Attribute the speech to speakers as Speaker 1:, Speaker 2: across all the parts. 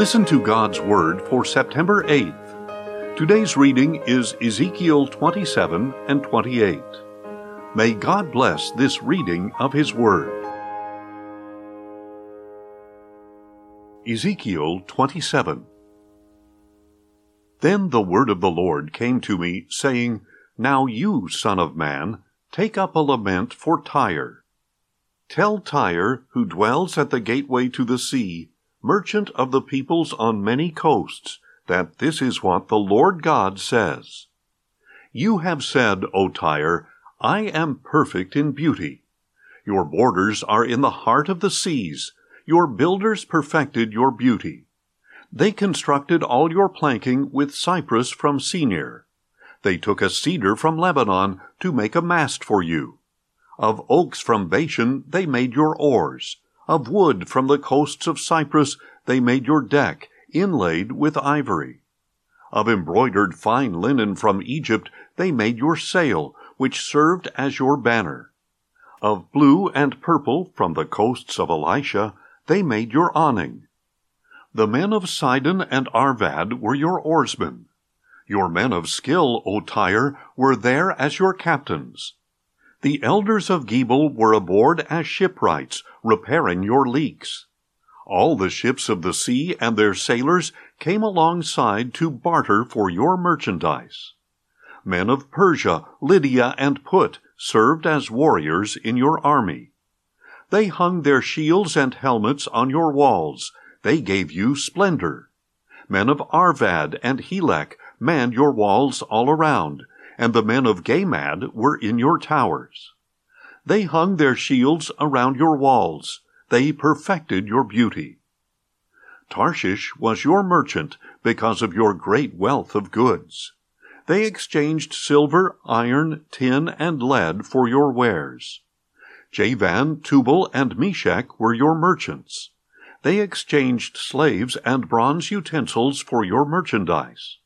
Speaker 1: Listen to God's Word for September 8th. Today's reading is Ezekiel 27 and 28. May God bless this reading of His Word. Ezekiel 27 Then the word of the Lord came to me, saying, Now you, Son of Man, take up a lament for Tyre. Tell Tyre, who dwells at the gateway to the sea, merchant of the peoples on many coasts, that this is what the Lord God says. You have said, O Tyre, I am perfect in beauty. Your borders are in the heart of the seas. Your builders perfected your beauty. They constructed all your planking with cypress from Senir. They took a cedar from Lebanon to make a mast for you. Of oaks from Bashan they made your oars. Of wood from the coasts of Cyprus they made your deck, inlaid with ivory. Of embroidered fine linen from Egypt they made your sail, which served as your banner. Of blue and purple from the coasts of Elishah they made your awning. The men of Sidon and Arvad were your oarsmen. Your men of skill, O Tyre, were there as your captains. The elders of Gebal were aboard as shipwrights, repairing your leaks. All the ships of the sea and their sailors came alongside to barter for your merchandise. Men of Persia, Lydia, and Put served as warriors in your army. They hung their shields and helmets on your walls. They gave you splendor. Men of Arvad and Helech manned your walls all around, and the men of Gamad were in your towers. They hung their shields around your walls. They perfected your beauty. Tarshish was your merchant because of your great wealth of goods. They exchanged silver, iron, tin, and lead for your wares. Javan, Tubal, and Meshech were your merchants. They exchanged slaves and bronze utensils for your merchandise.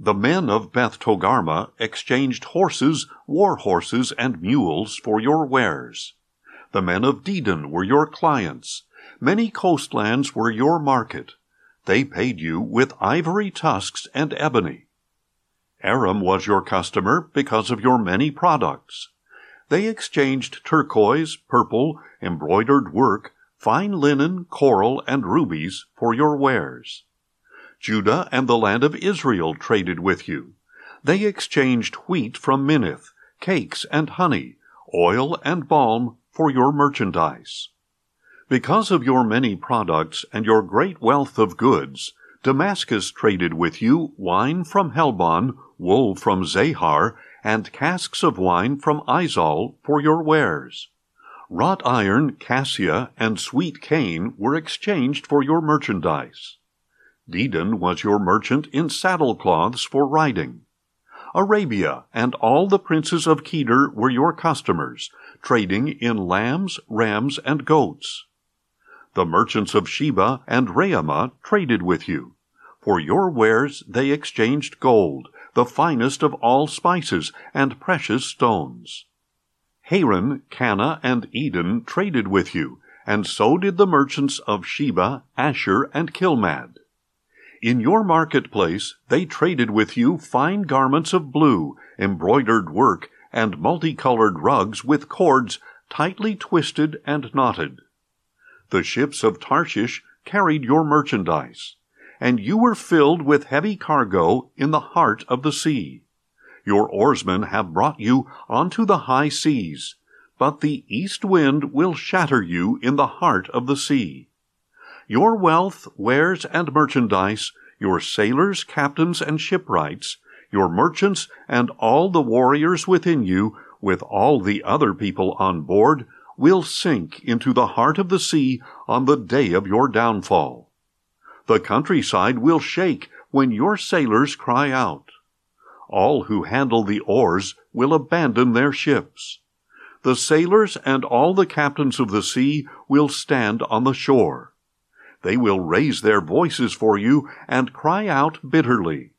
Speaker 1: The men of Beth Togarmah exchanged horses, war horses, and mules for your wares. The men of Dedan were your clients. Many coastlands were your market. They paid you with ivory tusks and ebony. Aram was your customer because of your many products. They exchanged turquoise, purple, embroidered work, fine linen, coral, and rubies for your wares. Judah and the land of Israel traded with you. They exchanged wheat from Minnith, cakes and honey, oil and balm for your merchandise. Because of your many products and your great wealth of goods, Damascus traded with you wine from Helbon, wool from Zahar, and casks of wine from Izal for your wares. Wrought iron, cassia, and sweet cane were exchanged for your merchandise. Dedan was your merchant in saddlecloths for riding. Arabia and all the princes of Kedar were your customers, trading in lambs, rams, and goats. The merchants of Sheba and Raamah traded with you. For your wares they exchanged gold, the finest of all spices, and precious stones. Haran, Cana, and Eden traded with you, and so did the merchants of Sheba, Asshur, and Chilmad. In your marketplace they traded with you fine garments of blue, embroidered work, and multicolored rugs with cords tightly twisted and knotted. The ships of Tarshish carried your merchandise and you were filled with heavy cargo in the heart of the sea. Your oarsmen have brought you onto the high seas, but the east wind will shatter you in the heart of the sea. Your wealth, wares, and merchandise, your sailors, captains, and shipwrights, your merchants, and all the warriors within you, with all the other people on board, will sink into the heart of the sea on the day of your downfall. The countryside will shake when your sailors cry out. All who handle the oars will abandon their ships. The sailors and all the captains of the sea will stand on the shore. They will raise their voices for you and cry out bitterly.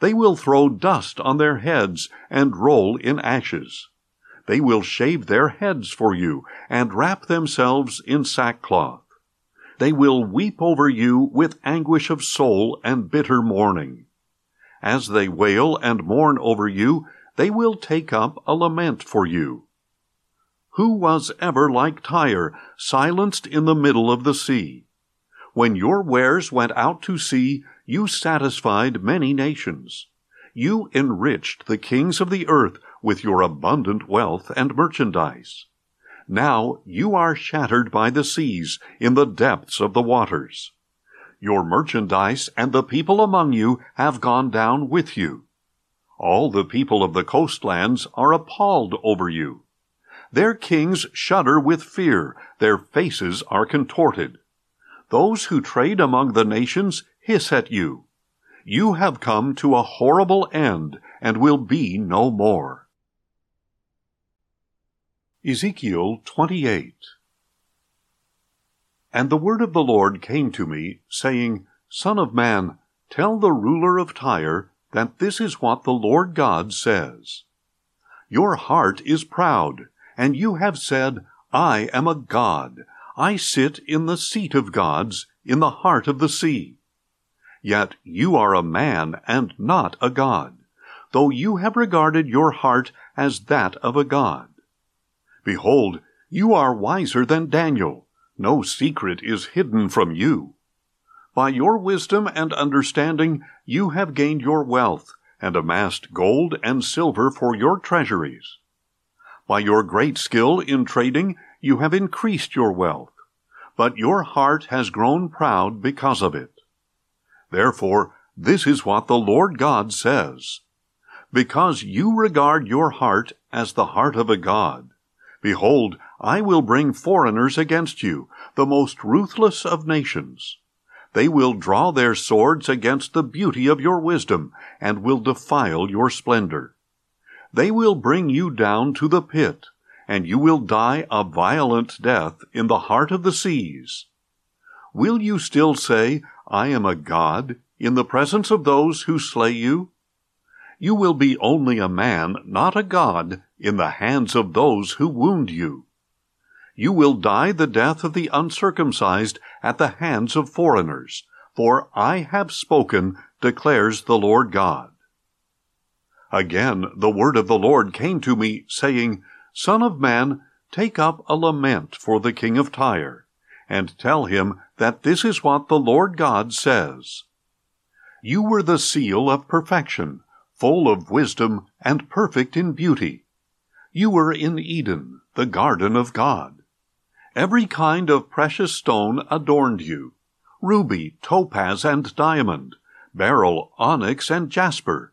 Speaker 1: They will throw dust on their heads and roll in ashes. They will shave their heads for you and wrap themselves in sackcloth. They will weep over you with anguish of soul and bitter mourning. As they wail and mourn over you, they will take up a lament for you. Who was ever like Tyre, silenced in the middle of the sea? When your wares went out to sea, you satisfied many nations. You enriched the kings of the earth with your abundant wealth and merchandise. Now you are shattered by the seas in the depths of the waters. Your merchandise and the people among you have gone down with you. All the people of the coastlands are appalled over you. Their kings shudder with fear, their faces are contorted. Those who trade among the nations hiss at you. You have come to a horrible end and will be no more. Ezekiel 28 And the word of the Lord came to me, saying, Son of man, tell the ruler of Tyre that this is what the Lord God says. Your heart is proud, and you have said, I am a God. I sit in the seat of gods, in the heart of the sea. Yet you are a man and not a God, though you have regarded your heart as that of a God. Behold, you are wiser than Daniel. No secret is hidden from you. By your wisdom and understanding you have gained your wealth, and amassed gold and silver for your treasuries. By your great skill in trading you have increased your wealth, but your heart has grown proud because of it. Therefore, this is what the Lord God says. Because you regard your heart as the heart of a God, Behold, I will bring foreigners against you, the most ruthless of nations. They will draw their swords against the beauty of your wisdom, and will defile your splendor. They will bring you down to the pit, and you will die a violent death in the heart of the seas. Will you still say, I am a god, in the presence of those who slay you? You will be only a man, not a god, in the hands of those who wound you. You will die the death of the uncircumcised at the hands of foreigners, for I have spoken, declares the Lord God. Again the word of the Lord came to me, saying, Son of man, take up a lament for the king of Tyre, and tell him that this is what the Lord God says. You were the seal of perfection, full of wisdom and perfect in beauty. You were in Eden, the garden of God. Every kind of precious stone adorned you ruby, topaz, and diamond, beryl, onyx, and jasper,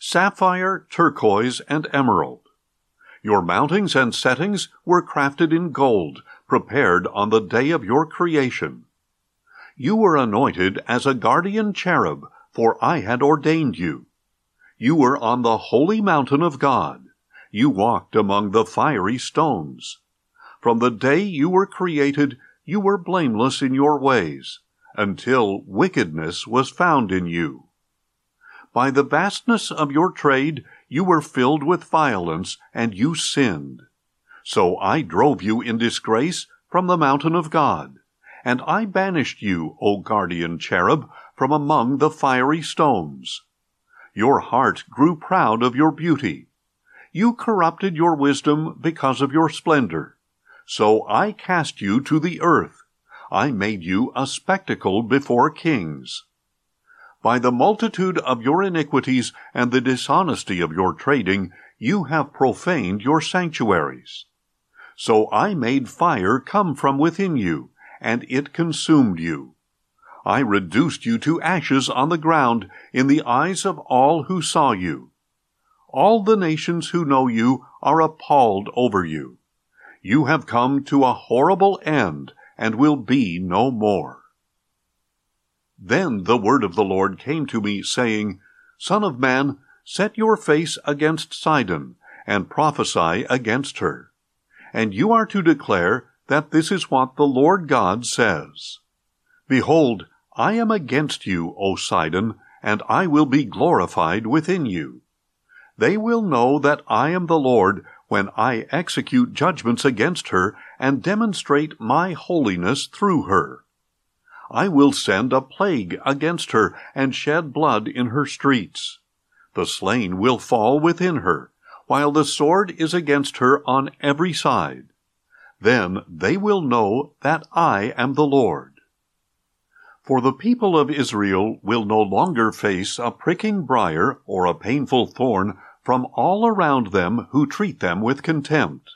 Speaker 1: sapphire, turquoise, and emerald. Your mountings and settings were crafted in gold, prepared on the day of your creation. You were anointed as a guardian cherub, for I had ordained you. You were on the holy mountain of God. You walked among the fiery stones. From the day you were created, you were blameless in your ways, until wickedness was found in you. By the vastness of your trade, you were filled with violence, and you sinned. So I drove you in disgrace from the mountain of God, and I banished you, O guardian cherub, from among the fiery stones. Your heart grew proud of your beauty. You corrupted your wisdom because of your splendor. So I cast you to the earth. I made you a spectacle before kings. By the multitude of your iniquities and the dishonesty of your trading, you have profaned your sanctuaries. So I made fire come from within you, and it consumed you. I reduced you to ashes on the ground in the eyes of all who saw you. All the nations who know you are appalled over you. You have come to a horrible end and will be no more. Then the word of the Lord came to me, saying, Son of man, set your face against Sidon, and prophesy against her. And you are to declare that this is what the Lord God says. Behold, I am against you, O Sidon, and I will be glorified within you. They will know that I am the Lord when I execute judgments against her and demonstrate my holiness through her. I will send a plague against her and shed blood in her streets. The slain will fall within her, while the sword is against her on every side. Then they will know that I am the Lord. For the people of Israel will no longer face a pricking briar or a painful thorn from all around them who treat them with contempt.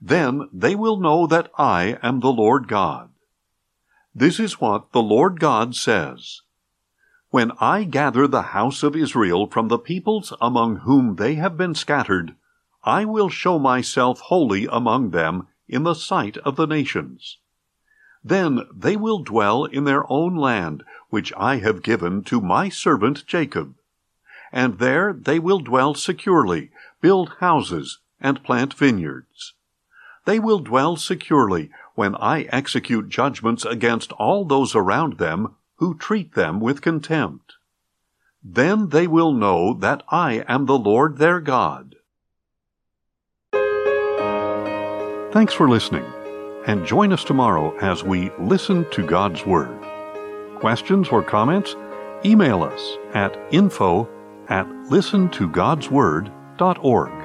Speaker 1: Then they will know that I am the Lord God. This is what the Lord God says. When I gather the house of Israel from the peoples among whom they have been scattered, I will show myself holy among them in the sight of the nations. Then they will dwell in their own land, which I have given to my servant Jacob. And there they will dwell securely, build houses, and plant vineyards. They will dwell securely when I execute judgments against all those around them who treat them with contempt. Then they will know that I am the Lord their God. Thanks for listening and join us tomorrow as we listen to God's Word. Questions or comments? Email us at info at listentogodsword.org.